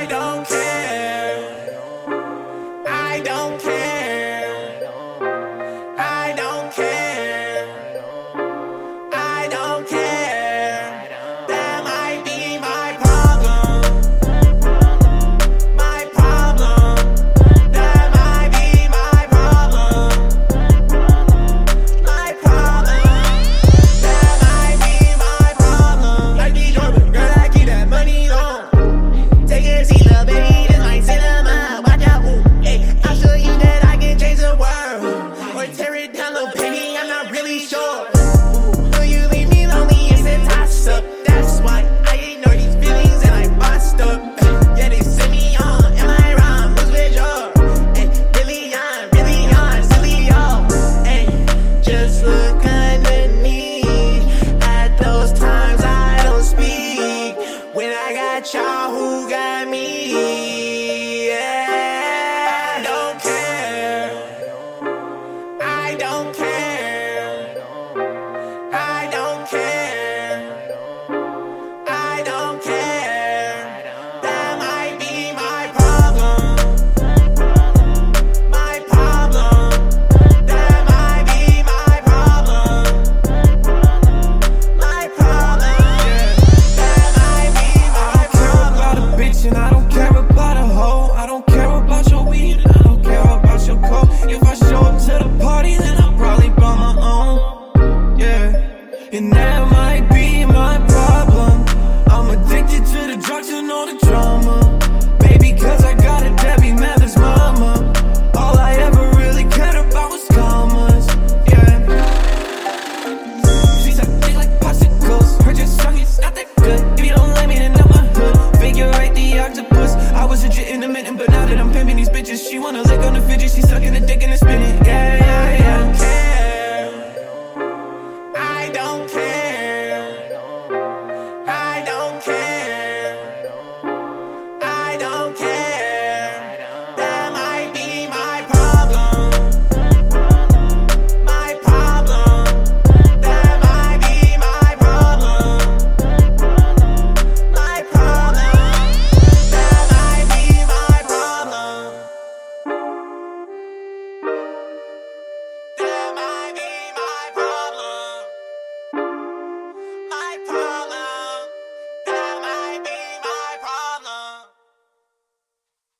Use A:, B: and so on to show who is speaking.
A: I don't care.
B: Might be my problem. I'm addicted to the drugs and all the drama. Maybe cause I got a Debbie Mathers mama. All I ever really cared about was commas. Yeah. She said, "Think like popsicles." Heard your song, it's not that good. If you don't like me, then I'm a hood. Figure right the octopus. I was legit in a minute, but now that I'm pimping these bitches, she wanna lick on the fidget. She sucking the dick and it's spinning. Yeah, yeah, yeah.